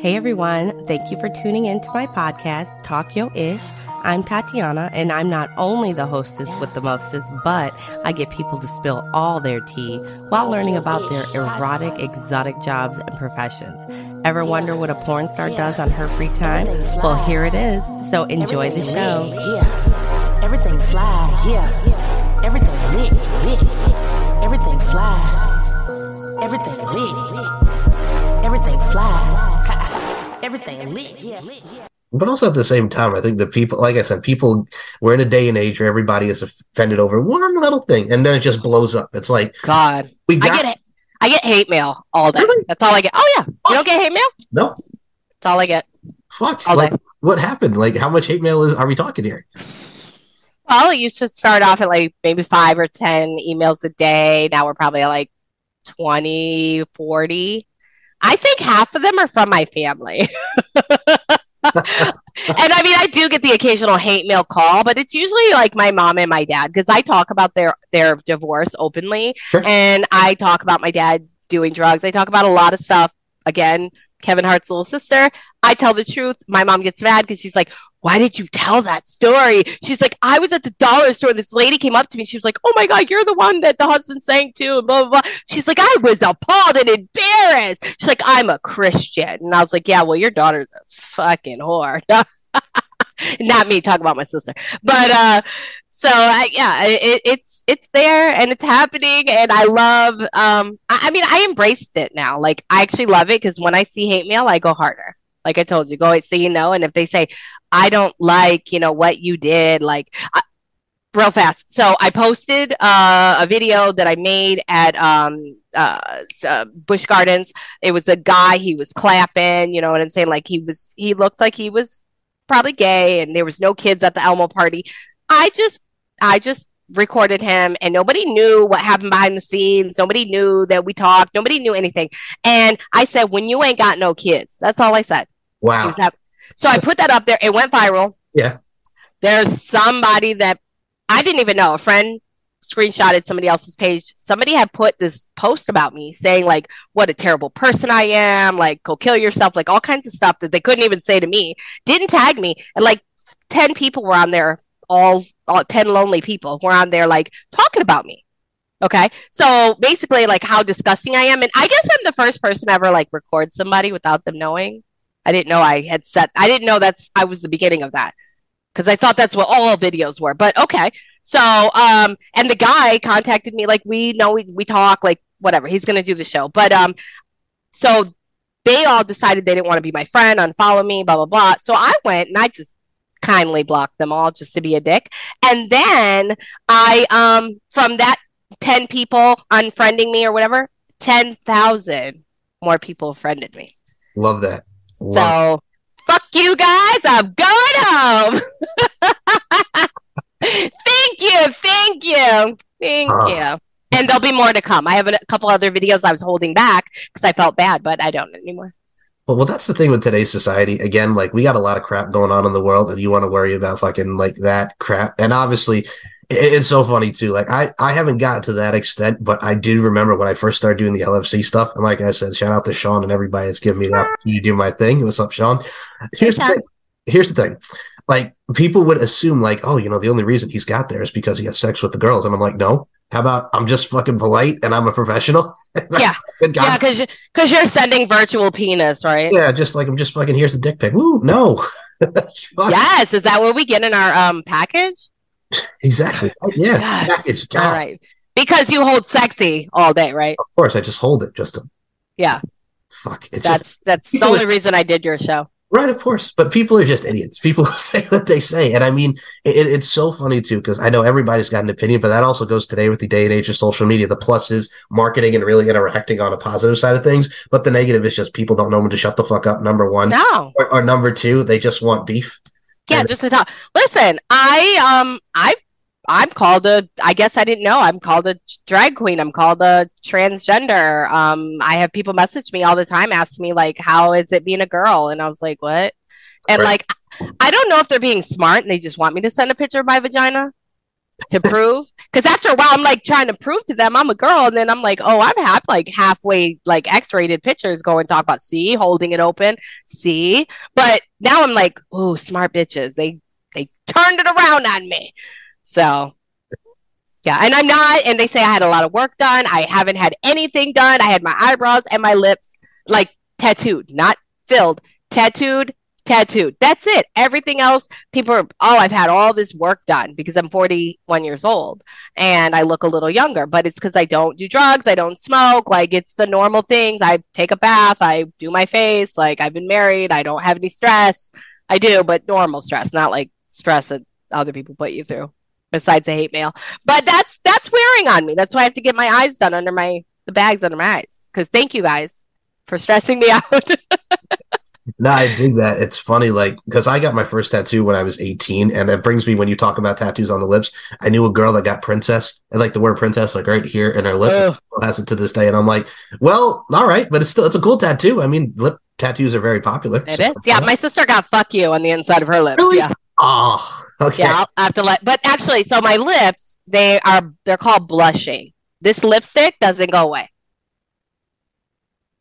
Hey everyone, thank you for tuning in to my podcast, Talk Yo Ish. I'm Tatiana, and I'm not only the hostess with the mostest, but I get people to spill all their tea while learning about their erotic, exotic jobs and professions. Ever wonder what a porn star does on her free time? Well, here it is. So enjoy the show. Yeah. Everything fly, yeah. Everything lit, lit. Everything fly. Everything lit. Everything fly. Everything lit, yeah. But also at the same time, I think the people, like I said, people, we're in a day and age where everybody is offended over one little thing and then it just blows up. It's like, God, we got- I get it. I get hate mail all day. Really? That's all I get. Oh, yeah. You don't get hate mail? No. That's all I get. Fuck. All like, day. What happened? Like, how much hate mail is, are we talking here? Well, it used to start off at like maybe five or 10 emails a day. Now we're probably at like 20, 40. I think half of them are from my family. and I mean, I do get the occasional hate mail call, but it's usually like my mom and my dad because I talk about their their divorce openly, sure. and I talk about my dad doing drugs. I talk about a lot of stuff. Again, Kevin Hart's little sister. I tell the truth. My mom gets mad because she's like, why did you tell that story? She's like, I was at the dollar store. and This lady came up to me. She was like, Oh my God, you're the one that the husband sang to, and blah, blah, blah. She's like, I was appalled and embarrassed. She's like, I'm a Christian. And I was like, Yeah, well, your daughter's a fucking whore. Not me talking about my sister. But, uh, so uh, yeah, it, it's it's there and it's happening, and I love. Um, I, I mean, I embraced it now. Like I actually love it because when I see hate mail, I go harder. Like I told you, go say you know, and if they say, I don't like, you know, what you did, like, I, real fast. So I posted uh, a video that I made at um, uh, uh, Busch Gardens. It was a guy, he was clapping, you know what I'm saying? Like he was, he looked like he was probably gay and there was no kids at the Elmo party. I just, I just recorded him and nobody knew what happened behind the scenes. Nobody knew that we talked. Nobody knew anything. And I said, when you ain't got no kids, that's all I said. Wow. So I put that up there. It went viral. Yeah. There's somebody that I didn't even know. A friend screenshotted somebody else's page. Somebody had put this post about me saying like what a terrible person I am, like go kill yourself, like all kinds of stuff that they couldn't even say to me. Didn't tag me. And like 10 people were on there, all, all 10 lonely people were on there like talking about me. Okay. So basically like how disgusting I am. And I guess I'm the first person ever like record somebody without them knowing. I didn't know I had set. I didn't know that's I was the beginning of that because I thought that's what all videos were. But okay, so um, and the guy contacted me like we know we we talk like whatever. He's gonna do the show, but um, so they all decided they didn't want to be my friend, unfollow me, blah blah blah. So I went and I just kindly blocked them all just to be a dick, and then I um from that ten people unfriending me or whatever, ten thousand more people friended me. Love that. So fuck you guys. I'm going home. thank you. Thank you. Thank uh. you. And there'll be more to come. I have a couple other videos I was holding back because I felt bad, but I don't anymore. Well, well, that's the thing with today's society. Again, like we got a lot of crap going on in the world, and you want to worry about fucking like that crap. And obviously, it's so funny too. Like I, I haven't gotten to that extent, but I do remember when I first started doing the LFC stuff. And like I said, shout out to Sean and everybody that's given me the opportunity to do my thing. What's up, Sean? Here's the thing. Here's the thing. Like people would assume, like, oh, you know, the only reason he's got there is because he has sex with the girls. And I'm like, no. How about I'm just fucking polite and I'm a professional? yeah, yeah, because because you're sending virtual penis, right? Yeah, just like I'm just fucking. Here's the dick pic. Woo, no. yes, is that what we get in our um package? exactly. Yeah. Package. All right. Because you hold sexy all day, right? Of course, I just hold it just to. Yeah. Fuck. It's that's just, that's the only reason I did your show. Right, of course. But people are just idiots. People say what they say, and I mean, it, it's so funny too because I know everybody's got an opinion, but that also goes today with the day and age of social media. The plus is marketing and really interacting on a positive side of things, but the negative is just people don't know when to shut the fuck up. Number one, no, or, or number two, they just want beef. Yeah, just to talk. Listen, I um I I'm called a I guess I didn't know. I'm called a drag queen. I'm called a transgender. Um I have people message me all the time ask me like how is it being a girl? And I was like, "What?" And right. like I don't know if they're being smart and they just want me to send a picture of my vagina. to prove because after a while I'm like trying to prove to them I'm a girl and then I'm like oh I'm half like halfway like x-rated pictures going talk about see holding it open see but now I'm like oh smart bitches they they turned it around on me so yeah and I'm not and they say I had a lot of work done I haven't had anything done I had my eyebrows and my lips like tattooed not filled tattooed tattooed. That's it. Everything else, people are, oh, I've had all this work done because I'm 41 years old and I look a little younger, but it's because I don't do drugs. I don't smoke. Like it's the normal things. I take a bath. I do my face. Like I've been married. I don't have any stress. I do, but normal stress, not like stress that other people put you through besides the hate mail. But that's, that's wearing on me. That's why I have to get my eyes done under my, the bags under my eyes. Cause thank you guys for stressing me out. No, I dig that. It's funny, like because I got my first tattoo when I was 18, and it brings me when you talk about tattoos on the lips. I knew a girl that got princess, and like the word princess, like right here in her lip, has it to this day. And I'm like, well, all right, but it's still it's a cool tattoo. I mean, lip tattoos are very popular. It so, is, yeah. My sister got "fuck you" on the inside of her lip. Really? Yeah. Oh, okay. Yeah, I'll have to let. But actually, so my lips, they are they're called blushing. This lipstick doesn't go away.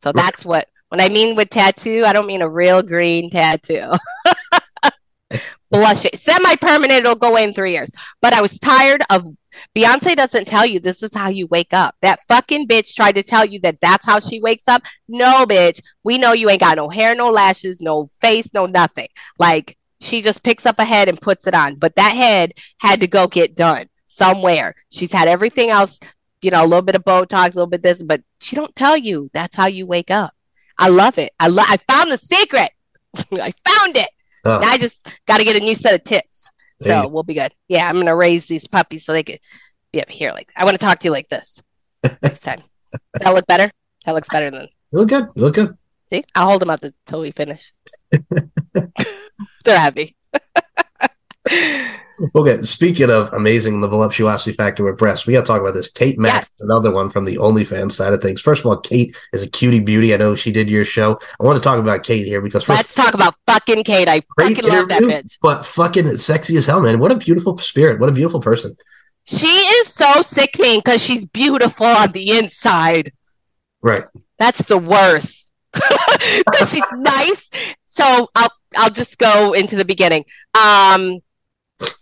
So that's what when I mean with tattoo, I don't mean a real green tattoo. Blushing. Semi permanent, it'll go away in three years. But I was tired of Beyonce doesn't tell you this is how you wake up. That fucking bitch tried to tell you that that's how she wakes up. No, bitch. We know you ain't got no hair, no lashes, no face, no nothing. Like she just picks up a head and puts it on. But that head had to go get done somewhere. She's had everything else, you know, a little bit of Botox, a little bit this, but she don't tell you that's how you wake up. I love it. I love. I found the secret. I found it. Now I just got to get a new set of tits. So we'll be good. Yeah, I'm gonna raise these puppies so they could be up here. Like I want to talk to you like this next time. that look better. That looks better than. You look good. You look good. See, I'll hold them up until we finish. They're happy. Okay, speaking of amazing the voluptuosity factor with breasts, we got to talk about this. Kate Mack, yes. another one from the OnlyFans side of things. First of all, Kate is a cutie beauty. I know she did your show. I want to talk about Kate here because let let's talk about fucking Kate. I fucking love that bitch. But fucking sexy as hell, man. What a beautiful spirit. What a beautiful person. She is so sickening because she's beautiful on the inside. Right. That's the worst. Because she's nice. So I'll I'll just go into the beginning. Um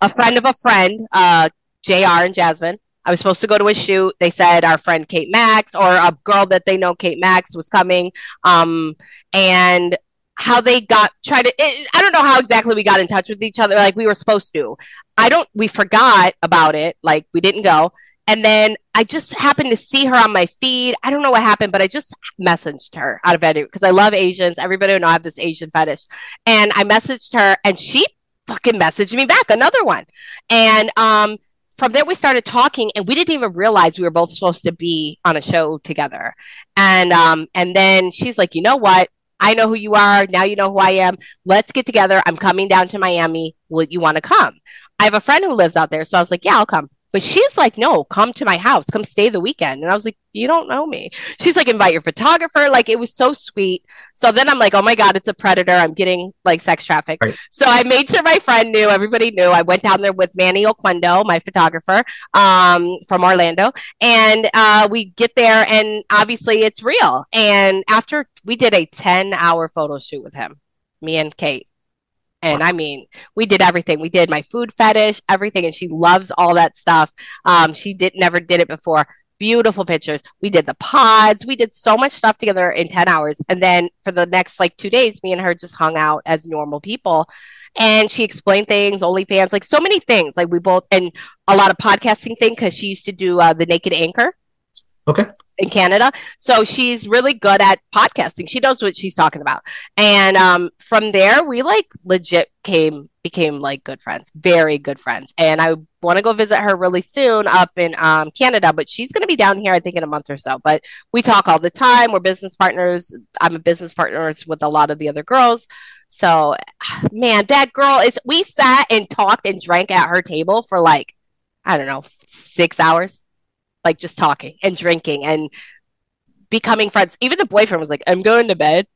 a friend of a friend, uh, JR and Jasmine. I was supposed to go to a shoot. They said our friend Kate Max or a girl that they know, Kate Max, was coming. Um, and how they got try to it, I don't know how exactly we got in touch with each other like we were supposed to. I don't we forgot about it, like we didn't go. And then I just happened to see her on my feed. I don't know what happened, but I just messaged her out of it because I love Asians. Everybody know I have this Asian fetish. And I messaged her and she fucking messaged me back another one. And um, from there we started talking and we didn't even realize we were both supposed to be on a show together. And um, and then she's like, you know what? I know who you are. Now you know who I am. Let's get together. I'm coming down to Miami. Will you want to come? I have a friend who lives out there. So I was like, yeah, I'll come. But she's like, no, come to my house, come stay the weekend. And I was like, you don't know me. She's like, invite your photographer. Like, it was so sweet. So then I'm like, oh my God, it's a predator. I'm getting like sex traffic. Right. So I made sure my friend knew, everybody knew. I went down there with Manny Oquendo, my photographer um, from Orlando. And uh, we get there, and obviously it's real. And after we did a 10 hour photo shoot with him, me and Kate. And I mean, we did everything. We did my food fetish, everything, and she loves all that stuff. Um, she did never did it before. Beautiful pictures. We did the pods. We did so much stuff together in 10 hours. And then for the next like two days, me and her just hung out as normal people. And she explained things, OnlyFans, like so many things. Like we both, and a lot of podcasting thing because she used to do uh, the Naked Anchor. Okay in Canada. So she's really good at podcasting. She knows what she's talking about. And um, from there, we like legit came became like good friends, very good friends. And I want to go visit her really soon up in um, Canada, but she's going to be down here, I think, in a month or so. But we talk all the time. We're business partners. I'm a business partner with a lot of the other girls. So, man, that girl is. We sat and talked and drank at her table for like, I don't know, six hours like just talking and drinking and becoming friends. Even the boyfriend was like, I'm going to bed.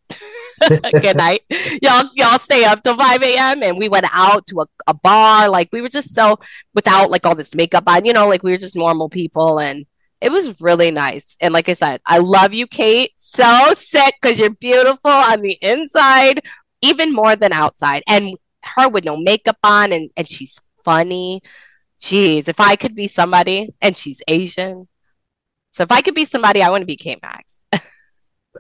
Good night. Y'all y'all stay up till 5 a.m. and we went out to a, a bar. Like we were just so without like all this makeup on, you know, like we were just normal people and it was really nice. And like I said, I love you, Kate. So sick because you're beautiful on the inside, even more than outside. And her with no makeup on and, and she's funny. Jeez, if I could be somebody and she's Asian. So if I could be somebody, I want to be Kate Max.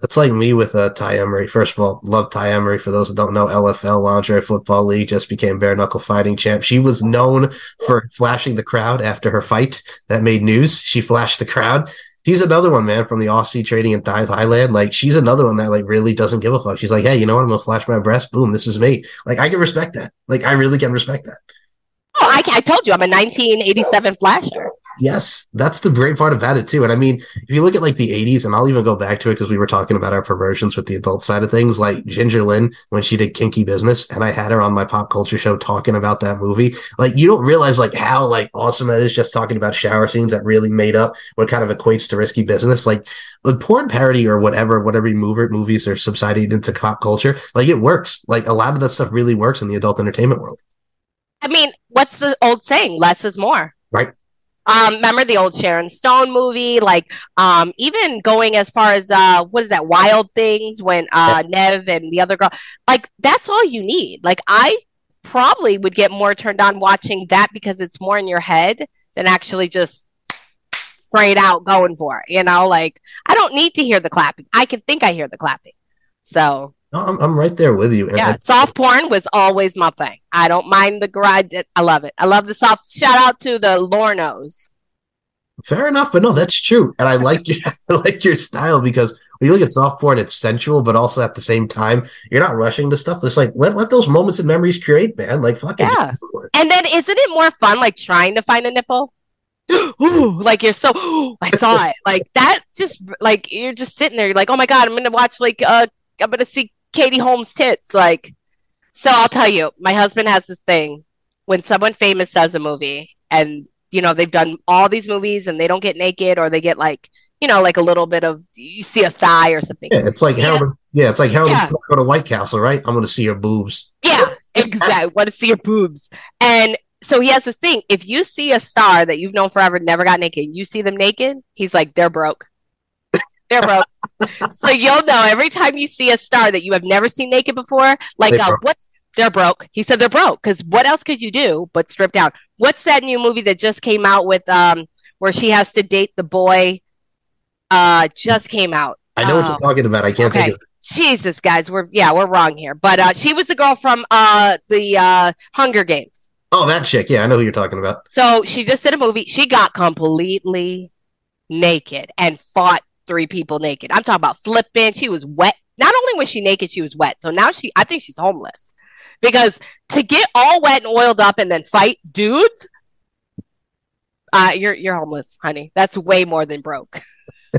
It's like me with uh, Tai Emery. First of all, love Tai Emery. For those who don't know, LFL Lingerie Football League just became bare knuckle fighting champ. She was known for flashing the crowd after her fight that made news. She flashed the crowd. She's another one, man, from the Aussie trading in Thai- Thailand. Like she's another one that like really doesn't give a fuck. She's like, hey, you know what? I'm gonna flash my breast. Boom, this is me. Like I can respect that. Like I really can respect that. Oh, I, I told you I'm a 1987 flasher. Yes, that's the great part about it too. And I mean, if you look at like the 80s, and I'll even go back to it because we were talking about our perversions with the adult side of things, like Ginger Lynn when she did Kinky Business, and I had her on my pop culture show talking about that movie. Like you don't realize like how like awesome that is just talking about shower scenes that really made up what kind of equates to risky business. Like the porn parody or whatever, whatever movie movies are subsided into pop culture, like it works. Like a lot of that stuff really works in the adult entertainment world. I mean, what's the old saying? Less is more. Right. Um, remember the old Sharon Stone movie? Like, um, even going as far as uh, what is that? Wild Things when uh, Neve and the other girl. Like, that's all you need. Like, I probably would get more turned on watching that because it's more in your head than actually just straight out going for it. You know, like I don't need to hear the clapping. I can think I hear the clapping. So no, I'm, I'm right there with you. And yeah, I, soft porn was always my thing. I don't mind the garage. I love it. I love the soft. Shout out to the Lornos. Fair enough, but no, that's true, and I like your I like your style because when you look at soft porn, it's sensual, but also at the same time, you're not rushing the stuff. It's like let let those moments and memories create, man. Like fuck yeah. And then isn't it more fun like trying to find a nipple? Ooh, like you're so I saw it. Like that just like you're just sitting there, you're like, oh my god, I'm gonna watch like uh I'm gonna see Katie Holmes tits. Like, so I'll tell you, my husband has this thing when someone famous does a movie and, you know, they've done all these movies and they don't get naked or they get like, you know, like a little bit of, you see a thigh or something. Yeah, it's like yeah. yeah, it's like Harold yeah. go to White Castle, right? I'm going to see your boobs. Yeah, exactly. want to see your boobs. And so he has this thing. If you see a star that you've known forever, never got naked, you see them naked, he's like, they're broke. They're broke. so you'll know every time you see a star that you have never seen naked before, like uh, what's they're broke. He said they're broke because what else could you do but strip down? What's that new movie that just came out with um where she has to date the boy? Uh, just came out. I know um, what you're um, talking about. I can't okay. think of Jesus, guys, we're yeah, we're wrong here. But uh, she was the girl from uh the uh Hunger Games. Oh, that chick. Yeah, I know who you're talking about. So she just did a movie. She got completely naked and fought three people naked. I'm talking about flipping. She was wet. Not only was she naked, she was wet. So now she, I think she's homeless because to get all wet and oiled up and then fight dudes, uh, you're you're homeless, honey. That's way more than broke.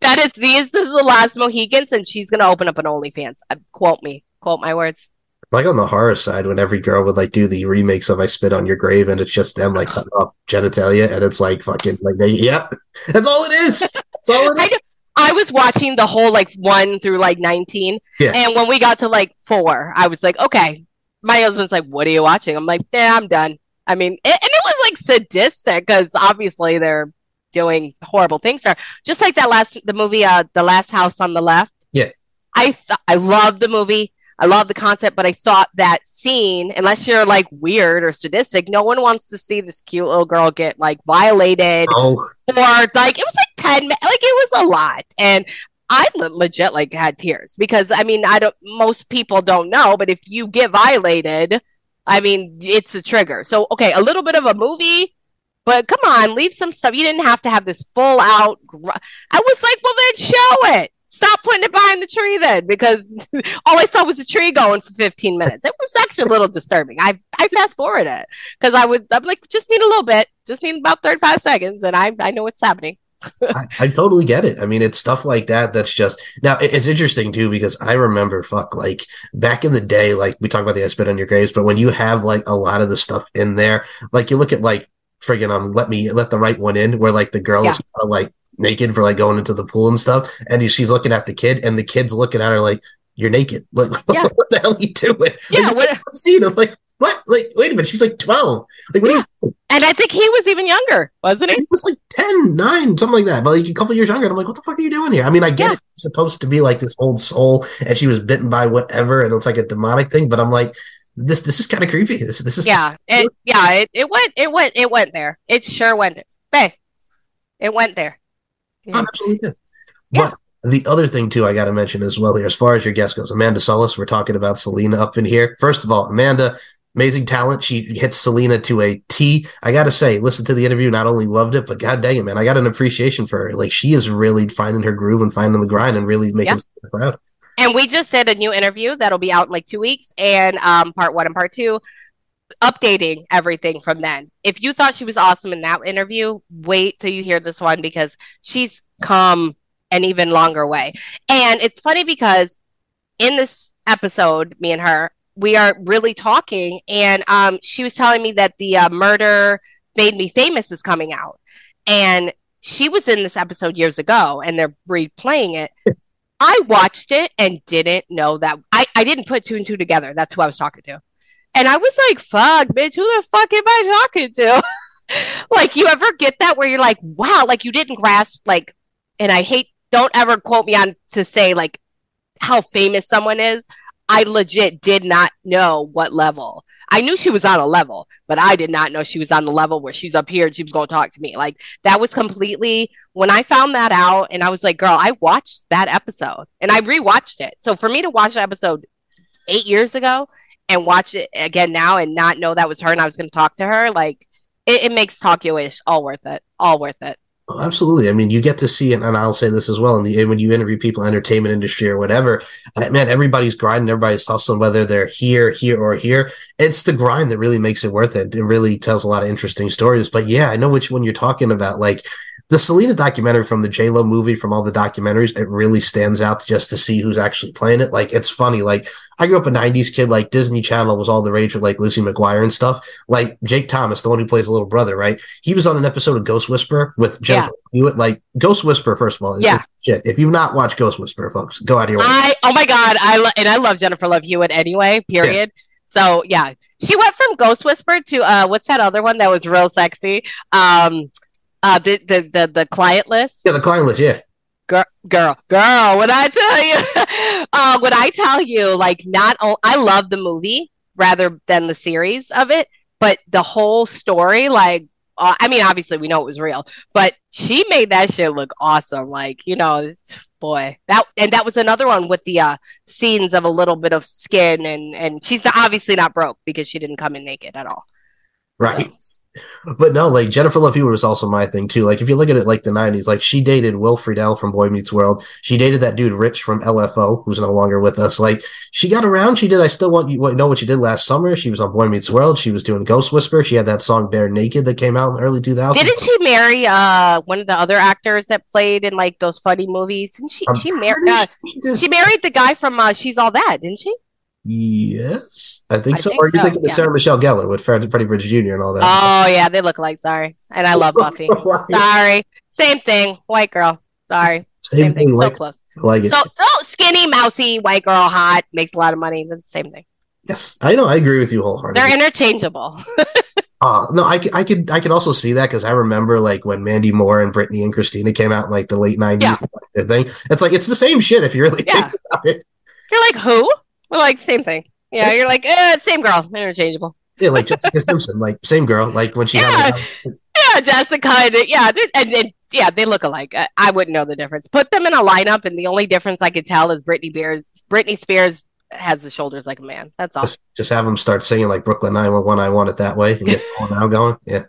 that is this is the last Mohegans, and she's gonna open up an OnlyFans. Uh, quote me, quote my words like on the horror side when every girl would like do the remakes of I Spit on Your Grave and it's just them like cutting off genitalia and it's like fucking like they yep. That's all it is. That's all it is. I, I was watching the whole like one through like 19. Yeah. And when we got to like four, I was like, okay. My husband's like, what are you watching? I'm like, yeah, I'm done. I mean, it, and it was like sadistic because obviously they're doing horrible things there. Just like that last, the movie, uh, The Last House on the Left. Yeah. I, th- I love the movie. I love the concept, but I thought that scene, unless you're like weird or sadistic, no one wants to see this cute little girl get like violated oh. or like it was like 10 like it was a lot. And I legit like had tears because I mean, I don't, most people don't know, but if you get violated, I mean, it's a trigger. So, okay, a little bit of a movie, but come on, leave some stuff. You didn't have to have this full out. Gr- I was like, well, then show it stop putting it behind the tree then because all I saw was a tree going for 15 minutes. It was actually a little disturbing. I I fast forward it because I would I'm like just need a little bit, just need about 35 seconds, and I I know what's happening. I, I, totally get it. I mean, it's stuff like that that's just now. It's interesting too because I remember, fuck, like back in the day, like we talk about the I spit on your graves, but when you have like a lot of the stuff in there, like you look at like friggin' um, let me let the right one in, where like the girl yeah. is kind of like naked for like going into the pool and stuff. And she's looking at the kid, and the kid's looking at her like, you're naked. Like, Yeah. what the hell are you doing? Yeah, Like, what- scene. I'm like, what? Like, wait a minute. She's like 12. Like, what Yeah. are you? And I think he was even younger, wasn't he? He was like 10, 9, something like that. But like a couple years younger. And I'm like, what the fuck are you doing here? I mean, I get Yeah. it. It's supposed to be like this old soul and she was bitten by whatever and it's like a demonic thing. But I'm like, this this is kind of creepy. This this is Yeah, it, yeah, it, it went, it went, it went there. It sure went there. Hey, it went there. Oh, absolutely. Yeah. But the other thing too, I got to mention as well here, as far as your guest goes, Amanda Solis. We're talking about Selena up in here. First of all, Amanda, amazing talent. She hits Selena to a T. I got to say, listen to the interview. Not only loved it, but god dang it, man, I got an appreciation for her. Like she is really finding her groove and finding the grind and really making Yeah. Selena proud. And we just did a new interview that'll be out in like two weeks, and um, part one and part two, updating everything from then. If you thought she was awesome in that interview, wait till you hear this one because she's come an even longer way. And it's funny because in this episode, me and her, we are really talking, and um, she was telling me that the uh, murder made me famous is coming out, and she was in this episode years ago, and they're replaying it. I watched it and didn't know that. I, I didn't put two and two together. That's who I was talking to. And I was like, fuck, bitch, who the fuck am I talking to? like, you ever get that where you're like, wow, like you didn't grasp, like, and I hate, don't ever quote me on to say, like, how famous someone is. I legit did not know what level. I knew she was on a level, but I did not know she was on the level where she's up here and she was going to talk to me. Like, that was completely when I found that out, and I was like, girl, I watched that episode and I rewatched it. So for me to watch the episode eight years ago and watch it again now and not know that was her and I was going to talk to her, like it, it makes Talk-Ish all worth it. All worth it. Oh, absolutely. I mean, you get to see it, and I'll say this as well. The when you interview people, in the entertainment industry or whatever, man, everybody's grinding, everybody's hustling, whether they're here, here, or here. It's the grind that really makes it worth it. It really tells a lot of interesting stories. But yeah, I know which one you're talking about. Like the Selena documentary from the J Lo movie, from all the documentaries, it really stands out just to see who's actually playing it. Like it's funny. Like I grew up a '90s kid. Like Disney Channel was all the rage with like Lizzie McGuire and stuff. Like Jake Thomas, the one who plays the little brother, right? He was on an episode of Ghost Whisperer with Jennifer Hewitt. Like Ghost Whisperer, first of all, Yeah. shit. If you've not watched Ghost Whisperer, folks, go out of your way. I oh my god, I lo- and I love Jennifer Love Hewitt anyway. Period. So yeah, she went from Ghost Whisper to uh, what's that other one that was real sexy? Um, uh, the the the, the client list. yeah, the client list. Yeah, girl, girl, girl. When I tell you, uh, when I tell you, like, not o- I love the movie rather than the series of it, but the whole story, like, uh, I mean, obviously we know it was real, but she made that shit look awesome. Like, you know, boy, that and that was another one with the uh, scenes of a little bit of skin, and and she's obviously not broke because she didn't come in naked at all. right. But no, like Jennifer Love Hewitt was also my thing too. Like if you look at it like the '90s, like she dated Will Friedle from Boy Meets World. She dated that dude Rich from LFO, who's no longer with us. Like she got around. She did. I still want you know what she did last summer. She was on Boy Meets World. She was doing Ghost Whisper. She had that song Bare Naked that came out in the early 2000s. Didn't she marry uh one of the other actors that played in like those funny movies? Didn't she? I'm she married. Uh, she. She married the guy from uh, She's All That, didn't she? Yes, I think I so. think or are you so, thinking of yeah. Sarah Michelle Gellar with Fred, Freddie Bridge Jr. and all that? Oh yeah, they look like sorry, and I love Buffy. Sorry, same thing. White girl. Sorry, Same same thing. thing. So Like, close. I like it. So, so skinny, mousy, white girl, hot, makes a lot of money. That's the same thing. yes, I know. I agree with you wholeheartedly. They're interchangeable. Uh, no, I could I could also see that because I remember like when Mandy Moore and Brittany and Christina came out in like the late nineties, Yeah. their thing. It's like it's the same shit if you really Yeah. think about it. You're like who? We're like same thing. Yeah, Same- you're like eh, same girl, interchangeable. Yeah, like Jessica Simpson, like same girl, like when she had Yeah, Jessica. And, yeah, and, and yeah, they look alike. I, I wouldn't know the difference. Put them in a lineup, and the only difference I could tell is Britney Spears. Britney Spears has the shoulders like a man. That's all. just, just have them start singing like Brooklyn Nine One One. I want it that way and get now going. Yeah,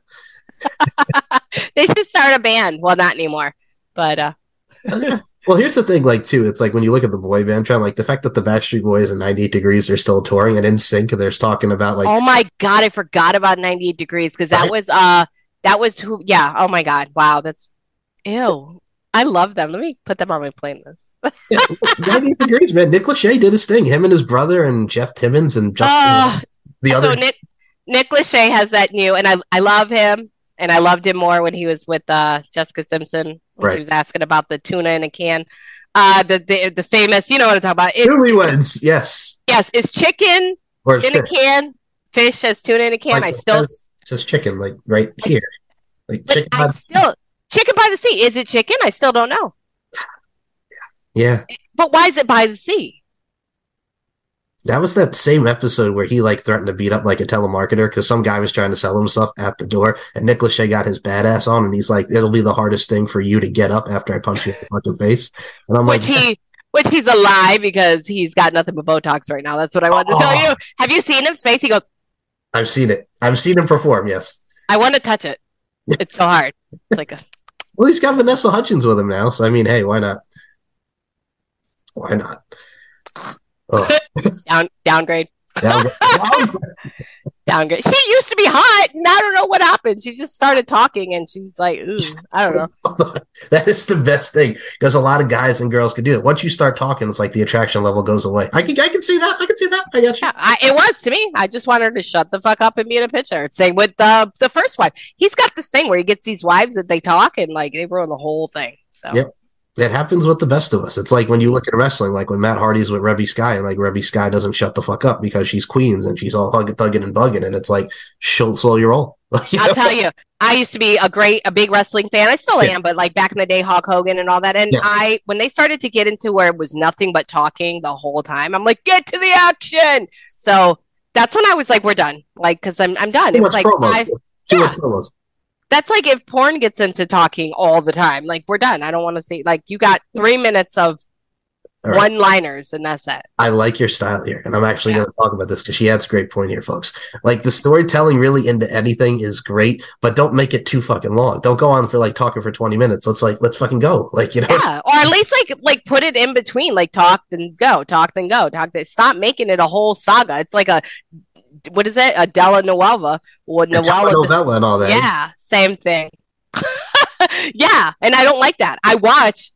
they should start a band. Well, not anymore, but uh, Well, here's the thing, like too. It's like when you look at the boy band trend, like the fact that the Backstreet Boys and 98 Degrees are still touring and NSYNC. And there's talking about like oh my god, I forgot about 98 degrees because that Right. was uh that was who. Yeah. Oh my god. Wow. That's ew. I love them. Let me put them on my playlist. yeah, 98 Degrees, man. Nick Lachey did his thing. Him and his brother and Jeff Timmons and Justin, Oh, the so other. Nick Nick Lachey has that new, and I I love him, and I loved him more when he was with uh Jessica Simpson when Right. she was asking about the tuna in a can. Uh, the, the the famous, you know what I'm talking about. It's, Newlyweds, yes. yes, it's chicken Or in a can, fish as tuna in a can. Like, I still, it says chicken, like right here. Like chicken. I by- still, chicken by the sea. Is it chicken? I still don't know. yeah. But why is it by the sea? That was that same episode where he like threatened to beat up like a telemarketer because some guy was trying to sell him stuff at the door, and Nick Lachey got his badass on, and he's like, "It'll be the hardest thing for you to get up after I punch you in the fucking face." And I'm like, which he which he's a lie because he's got nothing but Botox right now. That's what I wanted to Oh. tell you. Have you seen his face? He goes, "I've seen it. I've seen him perform." Yes. I want to touch it. It's so hard. It's like a, Well, he's got Vanessa Hutchins with him now, so I mean, hey, why not? Why not? Down downgrade. Down- down- Downgrade. She used to be hot, and I don't know what happened. She just started talking, and she's like, Ooh, I don't know. that is the best thing because a lot of guys and girls can do it. Once you start talking, it's like the attraction level goes away. I can, I can see that. I can see that. I got you. Yeah, I, it was to me. I just wanted her to shut the fuck up and be in a picture. Same with the the first wife. He's got this thing where he gets these wives that they talk and like they ruin the whole thing. So Yep. It happens with the best of us. It's like when you look at wrestling, like when Matt Hardy's with Reby Sky, and like Reby Sky doesn't shut the fuck up because she's queens and she's all hugging, thugging, and bugging, and it's like she'll slow your roll. You I'll know? tell you, I used to be a great, a big wrestling fan. I still Yeah. am, but like back in the day, Hulk Hogan and all that. And Yes. I, when they started to get into where it was nothing but talking the whole time, I'm like, get to the action. So that's when I was like, we're done. Like, cause I'm, I'm done. Too It was like five, yeah. That's like if porn gets into talking all the time, like we're done. I don't want to see, like, you got three minutes of right. one liners and that's it. I like your style here, and I'm actually Yeah. going to talk about this because she adds a great point here, folks. Like the storytelling really into anything is great, but don't make it too fucking long. Don't go on for like talking for 20 minutes. Let's like let's fucking go. Like you know, Yeah. Or at least like, like put it in between, like talk then go, talk then go, talk then stop making it a whole saga. It's like a, what is it? A Della Nuova or a Novella. and all that. Yeah, same thing. yeah, and I don't like that. I watch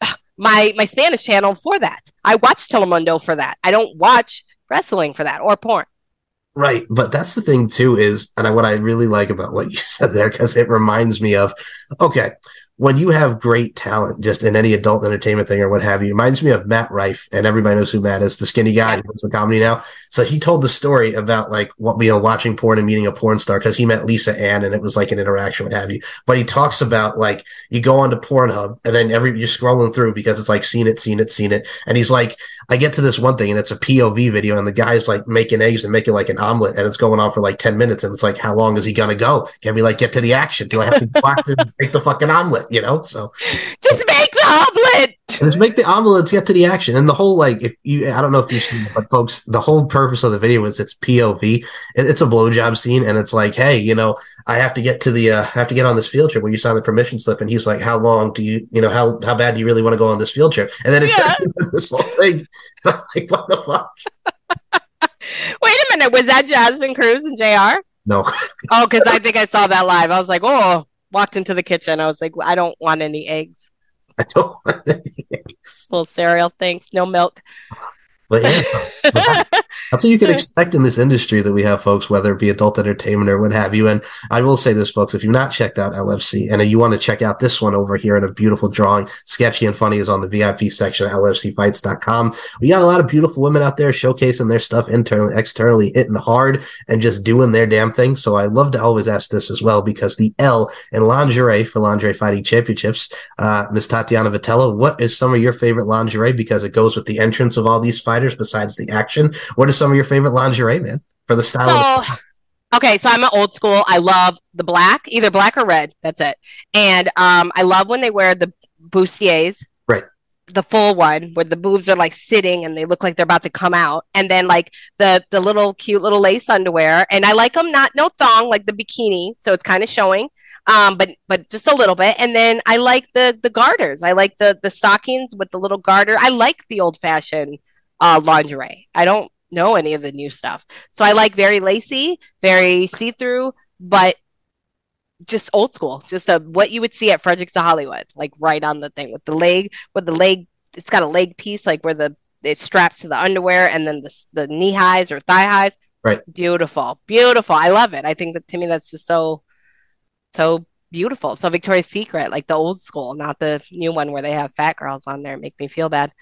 my my Spanish channel for that. I watch Telemundo for that. I don't watch wrestling for that or porn. Right, but that's the thing too is, and I, what I really like about what you said there because it reminds me of, okay, when you have great talent just in any adult entertainment thing or what have you, it reminds me of Matt Rife, and everybody knows who Matt is, the skinny guy who does the comedy now. So he told the story about like what you know watching porn and meeting a porn star because he met Lisa Ann and it was like an interaction, what have you. But he talks about like you go onto Pornhub and then every you're scrolling through because it's like seen it, seen it, seen it, and he's like, I get to this one thing and it's a POV video and the guy's like making eggs and making like an omelet and it's going on for like 10 minutes and it's like, how long is he gonna go? Can we like get to the action? Do I have to watch and make the fucking omelet? You know? So Just make the omelet. Just make the omelets get to the action. And the whole like if you I don't know if you've seen it, but folks, the whole purpose of the video is it's POV. It- It's a blowjob scene and it's like, hey, you know, I have to get to the uh, I have to get on this field trip where you sign the permission slip and he's like, How long do you you know, how how bad do you really want to go on this field trip? And then it's Yeah. this whole thing. And I'm like, what the fuck? Wait a minute, was that Jasmine Cruz and JR? No. Oh, because I think I saw that live. I was like, oh, walked into the kitchen. I was like, I don't want any eggs. I don't want any eggs. Full cereal, thanks. No milk. But yeah, but that- that's what you can expect in this industry that we have, folks, whether it be adult entertainment or what have you. And I will say this, folks, if you've not checked out LFC and you want to check out this one over here in a beautiful drawing, sketchy and funny is on the VIP section at lfcfights.com. We got a lot of beautiful women out there showcasing their stuff internally, externally, hitting hard and just doing their damn thing. So I love to always ask this as well because the L in lingerie for lingerie fighting championships, uh, Miss Tatiana Vitiello, what is some of your favorite lingerie? Because it goes with the entrance of all these besides the action. What are some of your favorite lingerie, man? For the style of So, okay, so I'm an old school. I love the black, either black or red. That's it. And um, I love when they wear the bustiers. Right. The full one where the boobs are like sitting and they look like they're about to come out, and then like the the little cute little lace underwear, and I like them not no thong like the bikini, so it's kind of showing, um, but but just a little bit. And then I like the the garters. I like the the stockings with the little garter. I like the old fashioned uh, lingerie. I don't know any of the new stuff. So I like very lacy, very see through, but just old school, just a, what you would see at Fredericks of Hollywood, like right on the thing with the leg, with the leg, it's got a leg piece, like where the it straps to the underwear and then the, the knee highs or thigh highs. Right. Beautiful, beautiful. I love it. I think that to me, that's just so, so beautiful. So Victoria's Secret, like the old school, not the new one where they have fat girls on there, make me feel bad.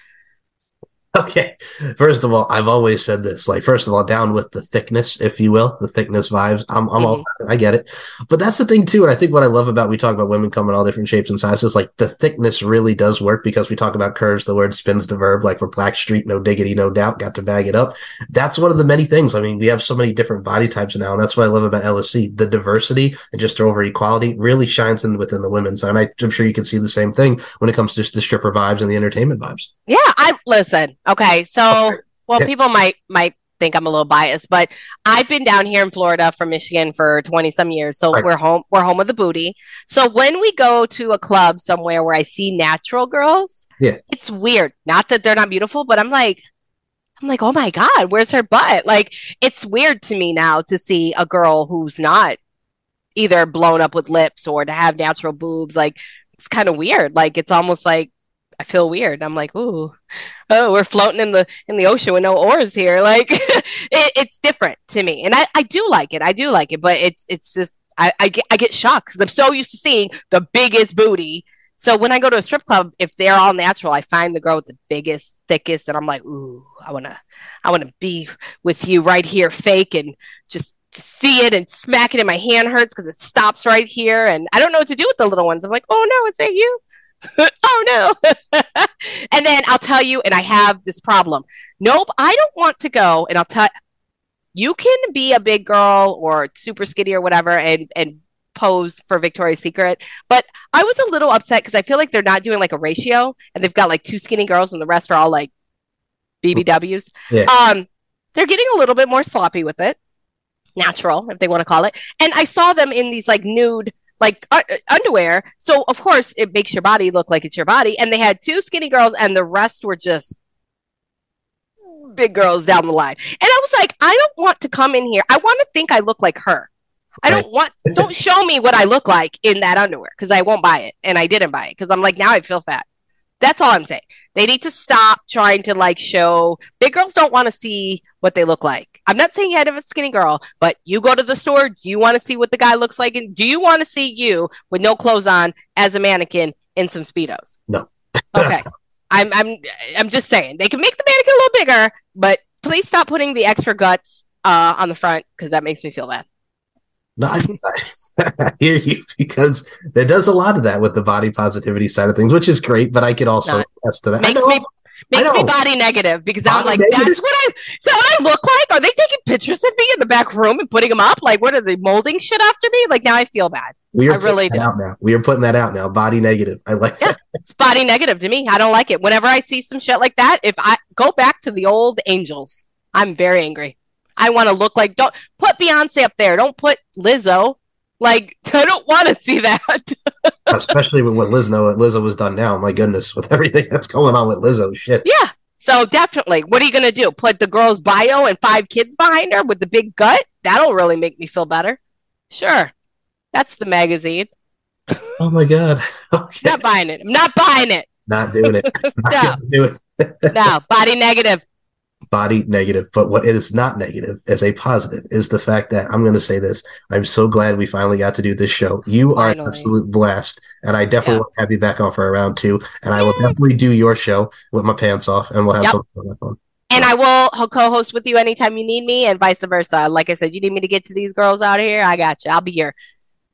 Okay. First of all, I've always said this. Like, first of all, down with the thickness, if you will, the thickness vibes. I'm, I'm all, mm-hmm. I get it. But that's the thing too. And I think what I love about we talk about women come in all different shapes and sizes. Like the thickness really does work because we talk about curves. The word spins the verb. Like for Blackstreet, no diggity, no doubt. Got to bag it up. That's one of the many things. I mean, we have so many different body types now, and that's what I love about LFC. The diversity and just over equality really shines in within the women's. And I, I'm sure you can see the same thing when it comes to just the stripper vibes and the entertainment vibes. Yeah, I listen. Okay, so well, people might might think I'm a little biased, but I've been down here in Florida from Michigan for 20 some years. So Right. we're home we're home of the booty. So when we go to a club somewhere where I see natural girls, Yeah. it's weird. Not that they're not beautiful, but I'm like I'm like, "Oh my god, where's her butt?" Like it's weird to me now to see a girl who's not either blown up with lips or to have natural boobs. Like it's kind of weird. Like it's almost like I feel weird. I'm like, ooh, oh, we're floating in the in the ocean with no oars here. Like it, it's different to me, and I, I do like it. I do like it, but it's it's just I, I get I get shocked because I'm so used to seeing the biggest booty. So when I go to a strip club, if they're all natural, I find the girl with the biggest, thickest, and I'm like, ooh, I wanna I wanna be with you right here, fake, and just see it and smack it, and my hand hurts because it stops right here, and I don't know what to do with the little ones. I'm like, oh no, is that you? oh no. and then I'll tell you, and I have this problem. Nope, I don't want to go. And I'll tell you can be a big girl or super skinny or whatever and and pose for Victoria's Secret. But I was a little upset because I feel like they're not doing like a ratio and they've got like two skinny girls and the rest are all like BBWs. Yeah. Um, they're getting a little bit more sloppy with it. Natural, if they want to call it. And I saw them in these like nude like uh, underwear. So of course it makes your body look like it's your body. And they had two skinny girls, and the rest were just big girls down the line. And I was like, I don't want to come in here. I want to think I look like her. I don't want. Don't show me what I look like in that underwear because I won't buy it, and I didn't buy it because I'm like now I feel fat. That's all I'm saying. They need to stop trying to like show big girls don't want to see what they look like. I'm not saying you have a skinny girl, but you go to the store, do you want to see what the guy looks like? And do you want to see you with no clothes on as a mannequin in some Speedos? No. Okay. I'm I'm I'm just saying they can make the mannequin a little bigger, but please stop putting the extra guts uh, on the front because that makes me feel bad. No, I, I hear you because there does a lot of that with the body positivity side of things, which is great. But I could also Not- attest to that. Makes me makes me body negative because I'm Body like, negative? that's what I is that what I look like? Are they taking pictures of me in the back room and putting them up? Like, what are they molding shit after me? Like now I feel bad. we are I really putting that do. out now. We are putting that out now. Body negative. I like Yeah. that. It's body negative to me. I don't like it. Whenever I see some shit like that, if I go back to the old angels, I'm very angry. I want to look like don't put Beyonce up there. Don't put Lizzo. Like I don't want to see that. Especially with what Lizzo Lizzo was done now. My goodness, with everything that's going on with Lizzo, shit. yeah. So definitely, what are you gonna do? Put the girl's bio and five kids behind her with the big gut? That'll really make me feel better. Sure. That's the magazine. Oh my god. Okay. Not buying it. I'm not buying it. Not doing it. Not No. do it. No, body negative. Body negative, but what is not negative as a positive is the fact that I'm going to say this. I'm so glad we finally got to do this show. You are an absolute blast, and I definitely Yeah. want to have you back on for a round two. And I will definitely do your show with my pants off, and we'll have Yep. some fun fun. And I will co-host with you anytime you need me, and vice versa. Like I said, you need me to get to these girls out of here. I got you. I'll be your,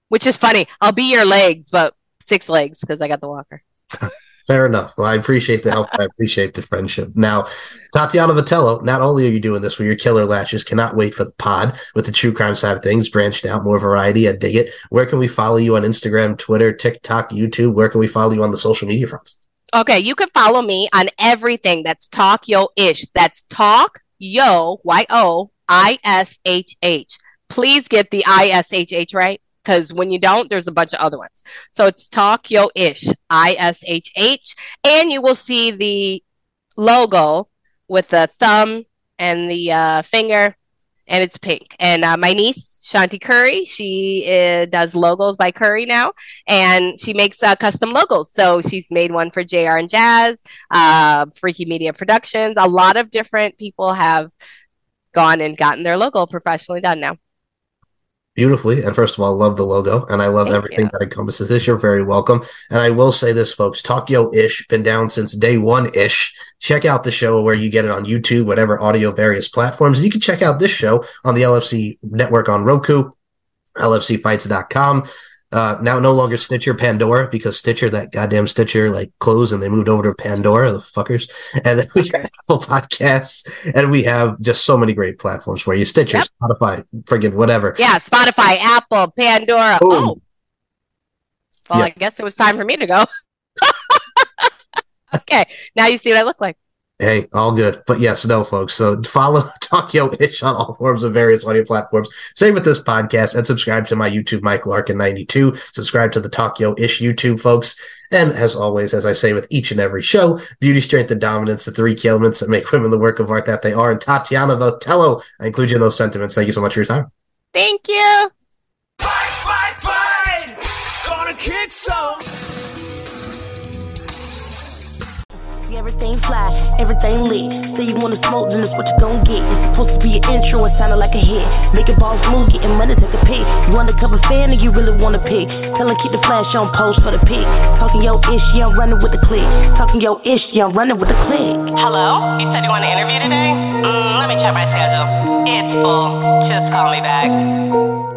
which is funny. I'll be your legs, but six legs because I got the walker. Fair enough. Well, I appreciate the help. I appreciate the friendship. Now, Tatiana Vitiello, not only are you doing this with your killer lashes, cannot wait for the pod with the true crime side of things, branched out, more variety. I dig it. Where can we follow you on Instagram, Twitter, TikTok, YouTube? Where can we follow you on the social media fronts? Okay, you can follow me on everything that's Talk Yo Ish. That's Talk Yo Y O I S H H. Please get the I S H H right because when you don't, there's a bunch of other ones. So it's Talk Yo Ish I S H H, and you will see the logo with the thumb and the uh, finger, and it's pink. And uh, my niece Shanti Curry, she uh, does logos by Curry now and she makes uh, custom logos. So she's made one for JR and Jazz, uh, Freaky Media Productions. A lot of different people have gone and gotten their logo professionally done now. Beautifully. And first of all, love the logo and I love Thank everything you. that encompasses this. You're very welcome. And I will say this, folks, Talk Yo Ish, been down since day one ish. Check out the show where you get it on YouTube, whatever audio various platforms. And you can check out this show on the LFC network on Roku, lfcfights.com. Uh, now no longer Stitcher Pandora because Stitcher, that goddamn Stitcher, like closed and they moved over to Pandora, the fuckers. And then we got Apple Podcasts and we have just so many great platforms for you. Stitcher, Yep. Spotify, friggin' whatever. Yeah, Spotify, Apple, Pandora. Boom. Oh. Well, Yeah. I guess it was time for me to go. okay, now you see what I look like. Hey, all good. But yes, no, folks. So follow Talk Yo Ish on all forms of various audio platforms. Same with this podcast and subscribe to my YouTube, Mike Larkin92. Subscribe to the Talk Yo Ish YouTube, folks. And as always, as I say with each and every show, beauty, strength, and dominance, the three key elements that make women the work of art that they are. And Tatiana Vitiello, I include you in those sentiments. Thank you so much for your time. Thank you. Fight, fight, fight! Gonna kick some! everything fly, everything lit. Say you wanna smoke, then that's what you gon' get. It's supposed to be an intro and sounding like a hit. Making balls move, getting money, take a pick. You undercover fan and you really wanna pick. Tell keep the flash on post for the pick. Talking yo ish, yeah, I'm running with the click. Talking yo ish, yeah, I'm running with the click. Hello? You said you want to interview today? Mm, let me check my schedule. It's full. Just call me back.